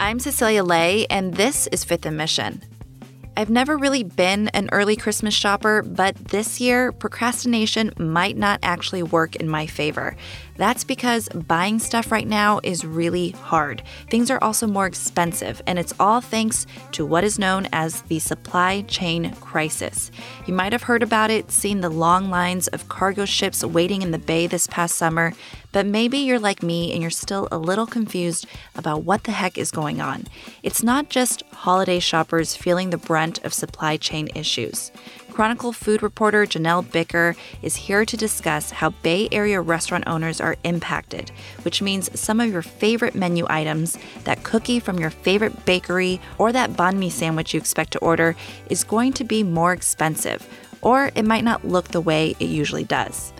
I'm Cecilia Lei, and this is Fifth and Mission. I've never really been an early Christmas shopper, but this year, procrastination might not actually work in my favor. That's because buying stuff right now is really hard. Things are also more expensive, and it's all thanks to what is known as the supply chain crisis. You might have heard about it, seen the long lines of cargo ships waiting in the bay this past summer, but maybe you're like me and you're still a little confused about what the heck is going on. It's not just holiday shoppers feeling the brunt of supply chain issues. Chronicle food reporter Janelle Bitker is here to discuss how Bay Area restaurant owners are impacted, which means some of your favorite menu items, that cookie from your favorite bakery, or that banh mi sandwich you expect to order is going to be more expensive, or it might not look the way it usually does.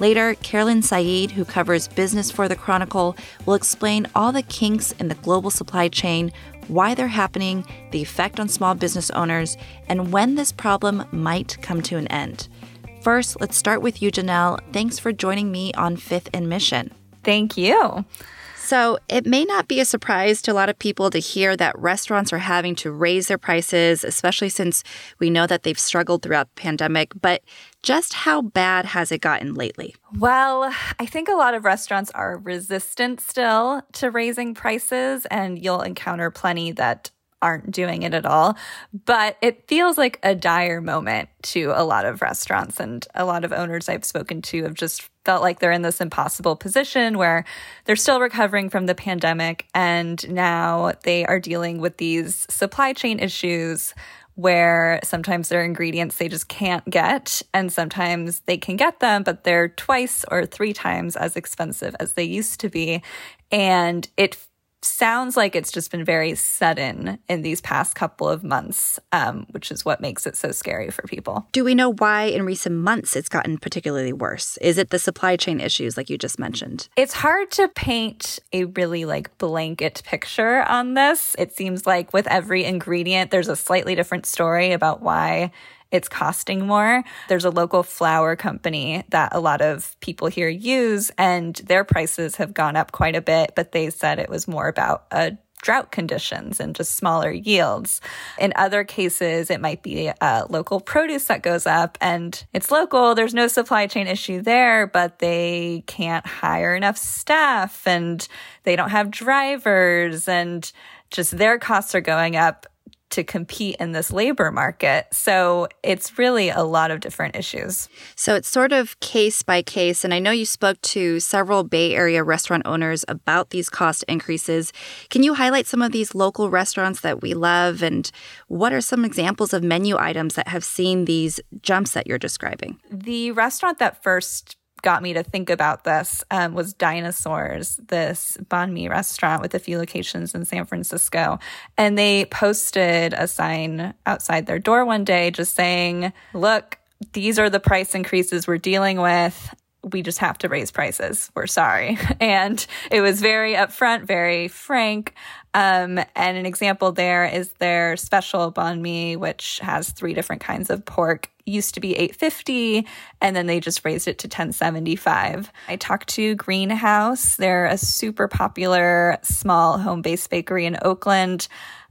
Later, Carolyn Said, who covers business for the Chronicle, will explain all the kinks in the global supply chain, why they're happening, the effect on small business owners, and when this problem might come to an end. First, let's start with you, Janelle. Thanks for joining me on Fifth and Mission. Thank you. So, it may not be a surprise to a lot of people to hear that restaurants are having to raise their prices, especially since we know that they've struggled throughout the pandemic. But just how bad has it gotten lately? Well, I think a lot of restaurants are resistant still to raising prices, and you'll encounter plenty that aren't doing it at all. But it feels like a dire moment to a lot of restaurants and a lot of owners I've spoken to have just felt like they're in this impossible position where they're still recovering from the pandemic and now they are dealing with these supply chain issues where sometimes there are ingredients they just can't get, and sometimes they can get them, but they're twice or three times as expensive as they used to be. And it sounds like it's just been very sudden in these past couple of months, um, which is what makes it so scary for people. Do we know why in recent months it's gotten particularly worse? Is it the supply chain issues, like you just mentioned? It's hard to paint a really like blanket picture on this. It seems like with every ingredient, there's a slightly different story about why it's costing more. There's a local flour company that a lot of people here use, and their prices have gone up quite a bit, but they said it was more about a drought conditions and just smaller yields. In other cases, it might be uh, local produce that goes up and it's local. There's no supply chain issue there, but they can't hire enough staff and they don't have drivers and just their costs are going up to compete in this labor market. So it's really a lot of different issues. So it's sort of case by case. And I know you spoke to several Bay Area restaurant owners about these cost increases. Can you highlight some of these local restaurants that we love? And what are some examples of menu items that have seen these jumps that you're describing? The restaurant that first got me to think about this um, was Dinosaurs, this banh mi restaurant with a few locations in San Francisco. And they posted a sign outside their door one day just saying, look, these are the price increases we're dealing with we just have to raise prices. We're sorry. And it was very upfront, very frank. Um, and an example there is their special banh mi, which has three different kinds of pork. Used to be 850 and then they just raised it to 1075. I talked to Greenhouse. They're a super popular small home-based bakery in Oakland.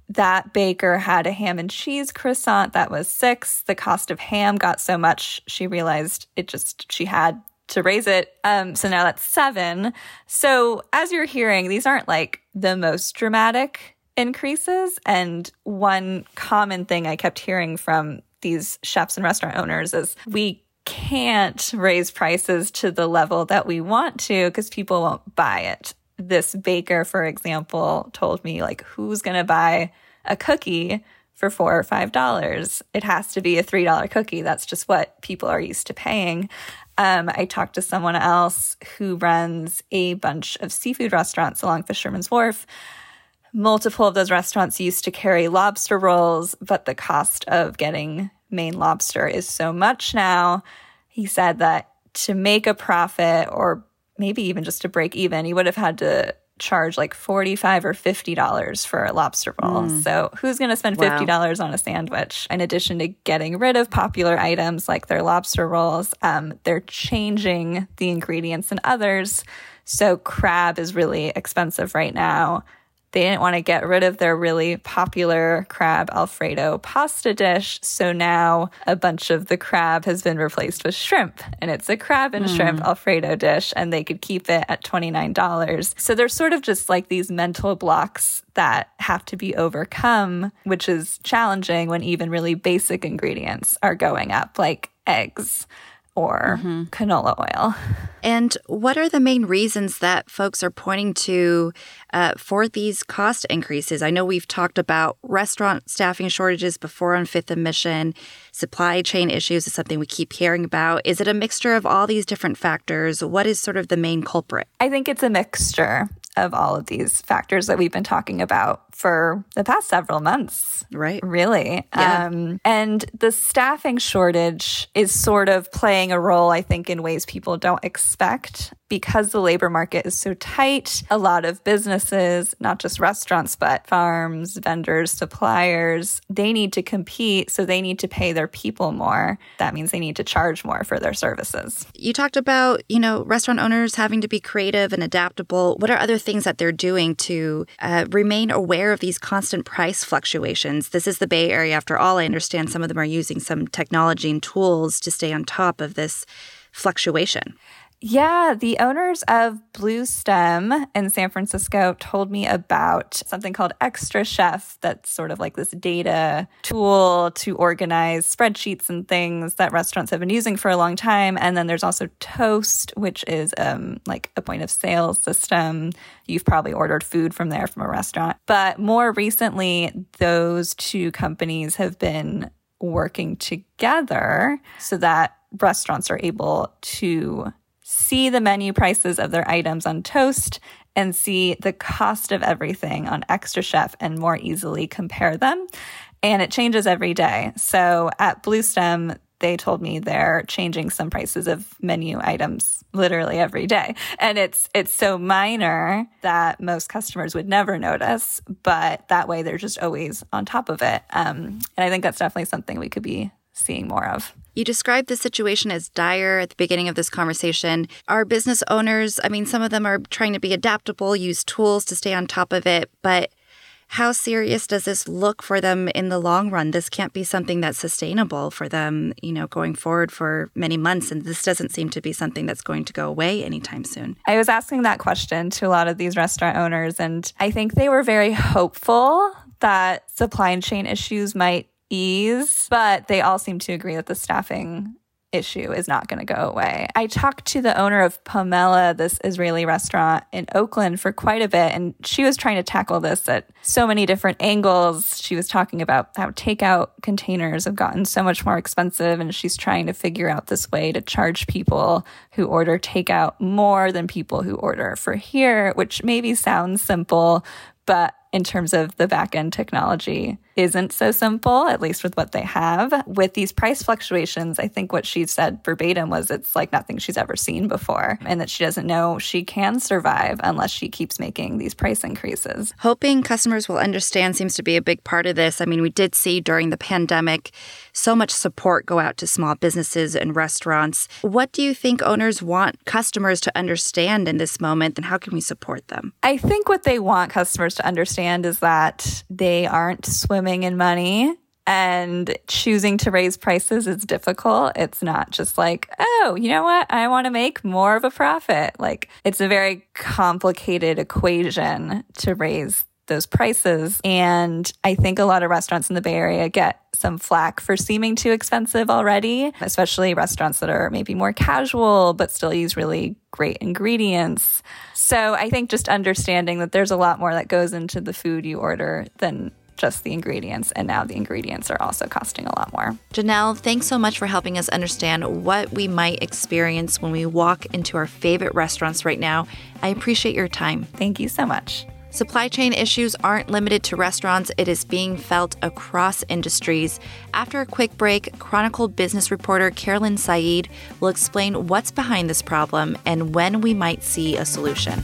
That baker had a ham and cheese croissant that was six. The cost of ham got so much she realized it just she had to raise it. Um, so now that's seven. So as you're hearing, these aren't like the most dramatic increases. And one common thing I kept hearing from these chefs and restaurant owners is we can't raise prices to the level that we want to because people won't buy it. This baker, for example, told me, like, who's going to buy a cookie for four or five dollars? It has to be a three dollar cookie. That's just what people are used to paying. Um, I talked to someone else who runs a bunch of seafood restaurants along Fisherman's Wharf. Multiple of those restaurants used to carry lobster rolls, but the cost of getting Maine lobster is so much now. He said that to make a profit or maybe even just to break even, he would have had to charge like 45 or 50 dollars for a lobster roll. Mm. So, who's going to spend 50 dollars wow. on a sandwich? In addition to getting rid of popular items like their lobster rolls, um, they're changing the ingredients in others. So, crab is really expensive right now. They didn't want to get rid of their really popular crab Alfredo pasta dish. So now a bunch of the crab has been replaced with shrimp and it's a crab and mm. shrimp Alfredo dish and they could keep it at $29. So there's sort of just like these mental blocks that have to be overcome, which is challenging when even really basic ingredients are going up, like eggs or mm-hmm. canola oil. And what are the main reasons that folks are pointing to uh, for these cost increases? I know we've talked about restaurant staffing shortages before on Fifth and Mission. Supply chain issues is something we keep hearing about. Is it a mixture of all these different factors? What is sort of the main culprit? I think it's a mixture of all of these factors that we've been talking about for the past several months. Right. Really. Yeah. Um, and the staffing shortage is sort of playing a role, I think, in ways people don't expect because the labor market is so tight, a lot of businesses, not just restaurants, but farms, vendors, suppliers, they need to compete. So they need to pay their people more. That means they need to charge more for their services. You talked about, you know, restaurant owners having to be creative and adaptable. What are other things that they're doing to uh, remain aware of these constant price fluctuations? This is the Bay Area, after all. I understand some of them are using some technology and tools to stay on top of this fluctuation. Yeah, the owners of Bluestem in San Francisco told me about something called xtraCHEF that's sort of like this data tool to organize spreadsheets and things that restaurants have been using for a long time. And then there's also Toast, which is um, like a point of sale system. You've probably ordered food from there from a restaurant. But more recently, those two companies have been working together so that restaurants are able to see the menu prices of their items on Toast and see the cost of everything on xtraCHEF and more easily compare them. And it changes every day. So at Bluestem, they told me they're changing some prices of menu items literally every day. And it's it's so minor that most customers would never notice, but that way they're just always on top of it. Um, and I think that's definitely something we could be seeing more of. You described the situation as dire at the beginning of this conversation. Our business owners, I mean, some of them are trying to be adaptable, use tools to stay on top of it, but how serious does this look for them in the long run? This can't be something that's sustainable for them, you know, going forward for many months. And this doesn't seem to be something that's going to go away anytime soon. I was asking that question to a lot of these restaurant owners, and I think they were very hopeful that supply chain issues might ease, but they all seem to agree that the staffing issue is not going to go away. I talked to the owner of Pomella, this Israeli restaurant in Oakland, for quite a bit, and she was trying to tackle this at so many different angles. She was talking about how takeout containers have gotten so much more expensive, and she's trying to figure out this way to charge people who order takeout more than people who order for here, which maybe sounds simple, but in terms of the back end technology isn't so simple, at least with what they have. With these price fluctuations, I think what she said verbatim was it's like nothing she's ever seen before, and that she doesn't know she can survive unless she keeps making these price increases. Hoping customers will understand seems to be a big part of this. I mean, we did see during the pandemic so much support go out to small businesses and restaurants. What do you think owners want customers to understand in this moment, and how can we support them? I think what they want customers to understand is that they aren't swimming swimming in money and choosing to raise prices is difficult. It's not just like, oh, you know what? I want to make more of a profit. Like it's a very complicated equation to raise those prices. And I think a lot of restaurants in the Bay Area get some flack for seeming too expensive already, especially restaurants that are maybe more casual, but still use really great ingredients. So I think just understanding that there's a lot more that goes into the food you order than just the ingredients. And now the ingredients are also costing a lot more. Janelle, thanks so much for helping us understand what we might experience when we walk into our favorite restaurants right now. I appreciate your time. Thank you so much. Supply chain issues aren't limited to restaurants, it is being felt across industries. After a quick break, Chronicle business reporter Carolyn Said will explain what's behind this problem and when we might see a solution.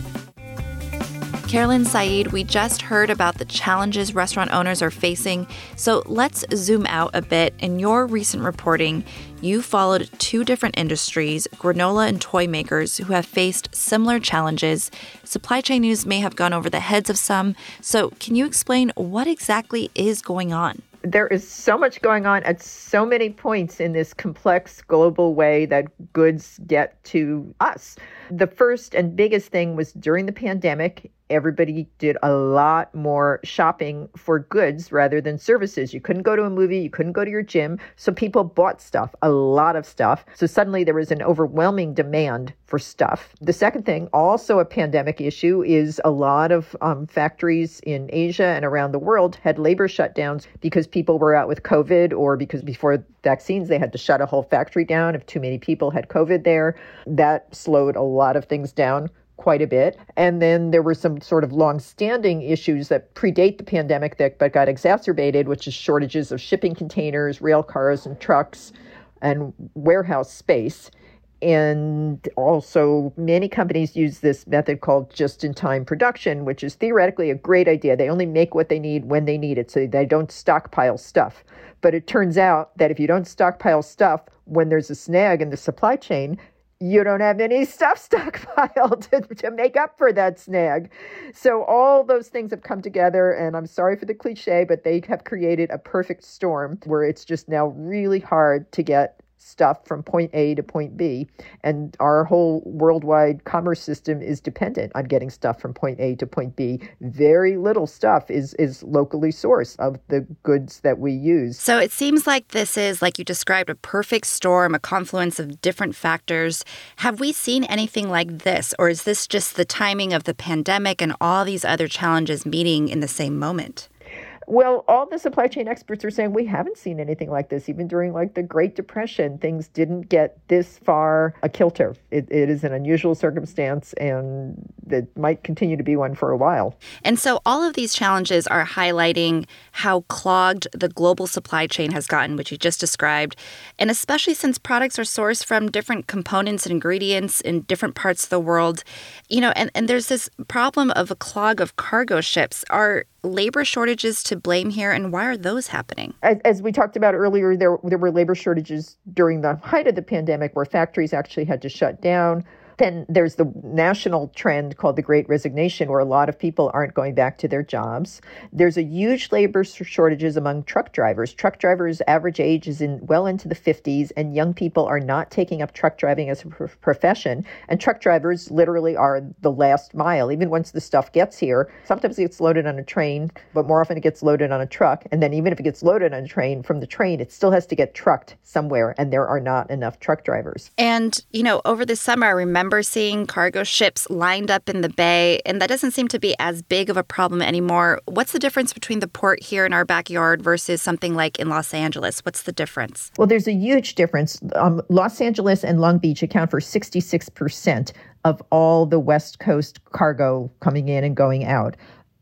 Carolyn Said, we just heard about the challenges restaurant owners are facing. So let's zoom out a bit. In your recent reporting, you followed two different industries, granola and toy makers, who have faced similar challenges. Supply chain news may have gone over the heads of some. So, can you explain what exactly is going on? there is so much going on at so many points in this complex global way that goods get to us. The first and biggest thing was during the pandemic, everybody did a lot more shopping for goods rather than services. You couldn't go to a movie, you couldn't go to your gym. So people bought stuff, a lot of stuff. So suddenly there was an overwhelming demand for stuff. The second thing, also a pandemic issue, is a lot of um, factories in Asia and around the world had labor shutdowns because people were out with COVID or because before vaccines they had to shut a whole factory down if too many people had COVID there. That slowed a lot of things down quite a bit. And then there were some sort of long-standing issues that predate the pandemic that but got exacerbated, which is shortages of shipping containers, rail cars and trucks and warehouse space. And also, many companies use this method called just in time production, which is theoretically a great idea. They only make what they need when they need it, so they don't stockpile stuff. But it turns out that if you don't stockpile stuff when there's a snag in the supply chain, you don't have any stuff stockpiled to, to make up for that snag. So all those things have come together, and I'm sorry for the cliche, but they have created a perfect storm where it's just now really hard to get stuff from point A to point B. And our whole worldwide commerce system is dependent on getting stuff from point A to point B. Very little stuff is, is locally sourced of the goods that we use. So it seems like this is, like you described, a perfect storm, a confluence of different factors. Have we seen anything like this, or is this just the timing of the pandemic and all these other challenges meeting in the same moment? Well, all the supply chain experts are saying we haven't seen anything like this. Even during like the Great Depression, things didn't get this far a kilter. It, it is an unusual circumstance, and it might continue to be one for a while. And so, all of these challenges are highlighting how clogged the global supply chain has gotten, which you just described, and especially since products are sourced from different components and ingredients in different parts of the world. You know, and, and there's this problem of a clog of cargo ships. Are labor shortages to blame here, and why are those happening? As, as, we talked about earlier, there there were labor shortages during the height of the pandemic, where factories actually had to shut down. Then there's the national trend called the Great Resignation, where a lot of people aren't going back to their jobs. There's a huge labor shortages among truck drivers. Truck drivers' average age is in well into the 50s, and young people are not taking up truck driving as a profession. And truck drivers literally are the last mile. Even once the stuff gets here, sometimes it gets loaded on a train, but more often it gets loaded on a truck. And then even if it gets loaded on a train from the train, it still has to get trucked somewhere, and there are not enough truck drivers. And you know, over the summer, I remember remember seeing cargo ships lined up in the bay, and that doesn't seem to be as big of a problem anymore. What's the difference between the port here in our backyard versus something like in Los Angeles? What's the difference? Well, there's a huge difference. Um, Los Angeles and Long Beach account for 66% of all the West Coast cargo coming in and going out.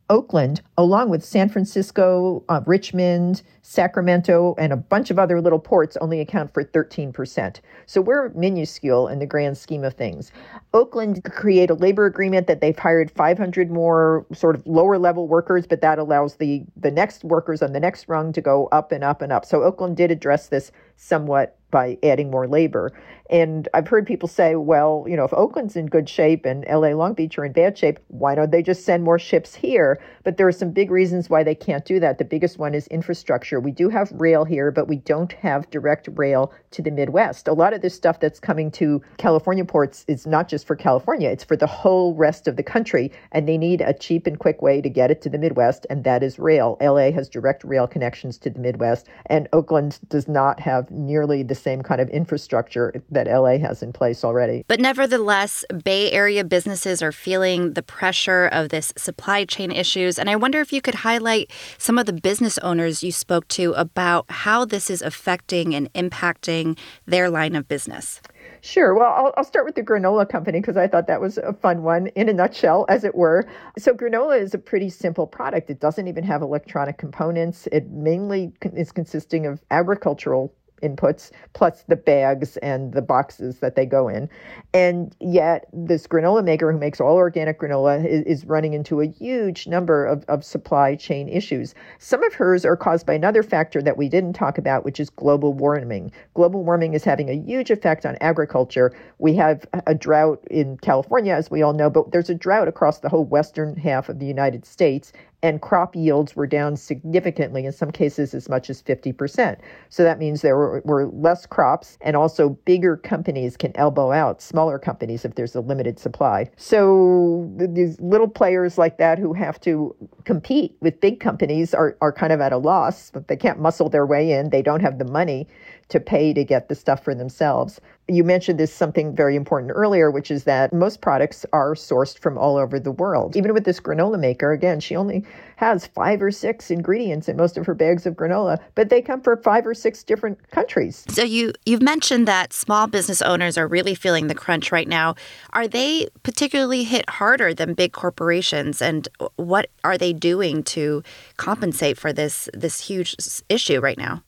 Oakland, along with San Francisco, uh, Richmond, Sacramento, and a bunch of other little ports, only account for 13%. So we're minuscule in the grand scheme of things. Oakland create a labor agreement that they've hired 500 more sort of lower level workers, but that allows the, the next workers on the next rung to go up and up and up. So Oakland did address this somewhat by adding more labor. And I've heard people say, well, you know, if Oakland's in good shape and LA Long Beach are in bad shape, why don't they just send more ships here? But there are some big reasons why they can't do that. The biggest one is infrastructure. We do have rail here, but we don't have direct rail to the Midwest. A lot of this stuff that's coming to California ports is not just for California, it's for the whole rest of the country. And they need a cheap and quick way to get it to the Midwest, and that is rail. LA has direct rail connections to the Midwest, and Oakland does not have nearly the same kind of infrastructure that LA has in place already. But nevertheless, Bay Area businesses are feeling the pressure of this supply chain issues. And I wonder if you could highlight some of the business owners you spoke to about how this is affecting and impacting their line of business. Sure. Well, I'll, I'll start with the granola company because I thought that was a fun one in a nutshell, as it were. So, granola is a pretty simple product. It doesn't even have electronic components. It mainly is consisting of agricultural inputs plus the bags and the boxes that they go in. And yet, this granola maker who makes all organic granola is, is, running into a huge number of, of supply chain issues. Some of hers are caused by another factor that we didn't talk about, which is global warming. Global warming is having a huge effect on agriculture. We have a drought in California, as we all know, but there's a drought across the whole western half of the United States and crop yields were down significantly, in some cases as much as 50%. So that means there were, were, less crops, and also bigger companies can elbow out smaller companies if there's a limited supply. So these little players like that who have to compete with big companies are, are kind of at a loss, but they can't muscle their way in. They don't have the money to pay to get the stuff for themselves. You mentioned this something very important earlier, which is that most products are sourced from all over the world. Even with this granola maker, again, she only has five or six ingredients in most of her bags of granola, but they come from five or six different countries. So you you've mentioned that small business owners are really feeling the crunch right now. Are they particularly hit harder than big corporations and what are they doing to compensate for this this huge issue right now?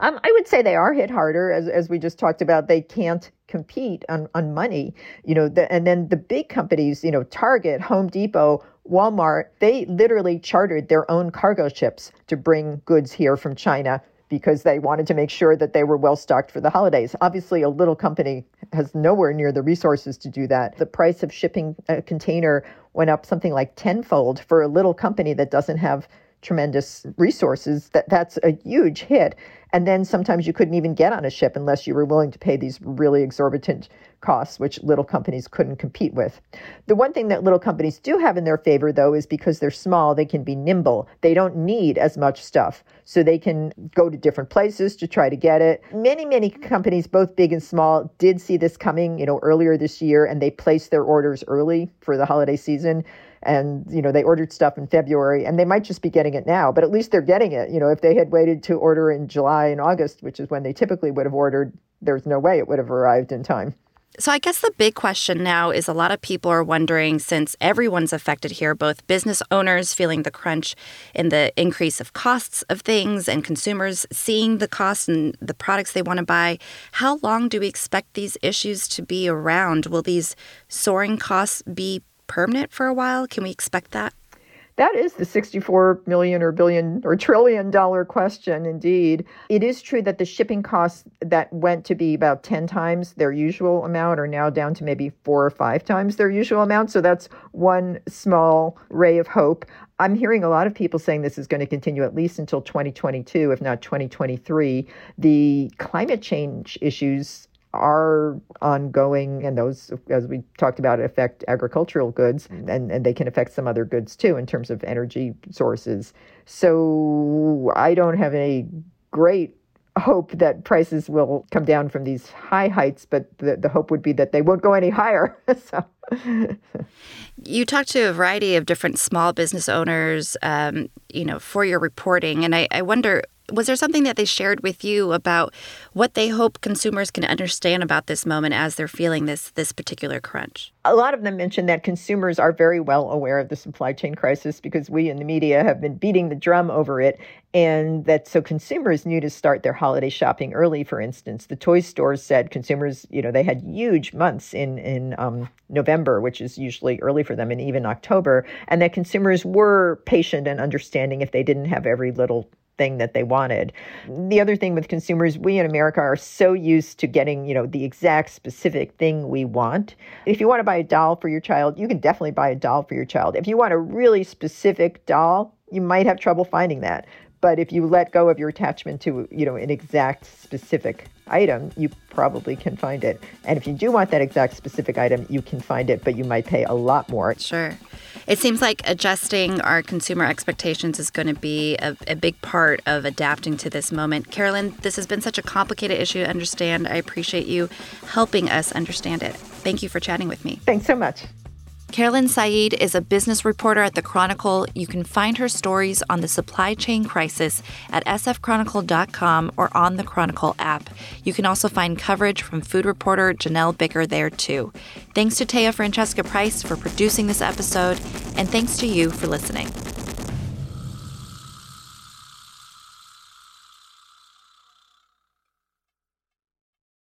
Um, I would say they are hit harder, as, as we just talked about. They can't compete on, on money, you know, the, and then the big companies, you know, Target, Home Depot, Walmart, they literally chartered their own cargo ships to bring goods here from China because they wanted to make sure that they were well stocked for the holidays. Obviously, a little company has nowhere near the resources to do that. The price of shipping a container went up something like tenfold for a little company that doesn't have tremendous resources that that's a huge hit and then sometimes you couldn't even get on a ship unless you were willing to pay these really exorbitant costs which little companies couldn't compete with. The one thing that little companies do have in their favor though is because they're small they can be nimble. They don't need as much stuff. So they can go to different places to try to get it. Many many companies both big and small did see this coming you know earlier this year and they placed their orders early for the holiday season and you know they ordered stuff in February and they might just be getting it now, but at least they're getting it. You know, if they had waited to order in July and August, which is when they typically would have ordered, there's no way it would have arrived in time. So, I guess the big question now is a lot of people are wondering since everyone's affected here, both business owners feeling the crunch in the increase of costs of things and consumers seeing the costs and the products they want to buy, how long do we expect these issues to be around? Will these soaring costs be permanent for a while? Can we expect that? That is the 64 million or billion or trillion dollar question, indeed. It is true that the shipping costs that went to be about 10 times their usual amount are now down to maybe four or five times their usual amount. So that's one small ray of hope. I'm hearing a lot of people saying this is going to continue at least until 2022, if not 2023. The climate change issues are ongoing, and those, as we talked about, affect agricultural goods, mm-hmm. and, and they can affect some other goods too in terms of energy sources. So I don't have any great hope that prices will come down from these high heights, but the, the hope would be that they won't go any higher. so. you talked to a variety of different small business owners, um, you know, for your reporting, and I, I wonder was there something that they shared with you about what they hope consumers can understand about this moment as they're feeling this this particular crunch? A lot of them mentioned that consumers are very well aware of the supply chain crisis because we in the media have been beating the drum over it and that so consumers knew to start their holiday shopping early for instance the toy stores said consumers you know they had huge months in in um, november which is usually early for them and even october and that consumers were patient and understanding if they didn't have every little thing that they wanted. The other thing with consumers, we in America are so used to getting, you know, the exact specific thing we want. If you want to buy a doll for your child, you can definitely buy a doll for your child. If you want a really specific doll, you might have trouble finding that. But if you let go of your attachment to, you know, an exact specific item, you probably can find it. And if you do want that exact specific item, you can find it, but you might pay a lot more. Sure. It seems like adjusting our consumer expectations is going to be a, a, big part of adapting to this moment. Carolyn, this has been such a complicated issue to understand. I appreciate you helping us understand it. Thank you for chatting with me. Thanks so much. Carolyn Said is a business reporter at The Chronicle. You can find her stories on the supply chain crisis at sfchronicle.com or on the Chronicle app. You can also find coverage from food reporter Janelle Bitker there too. Thanks to Taya Francesca Price for producing this episode, and thanks to you for listening.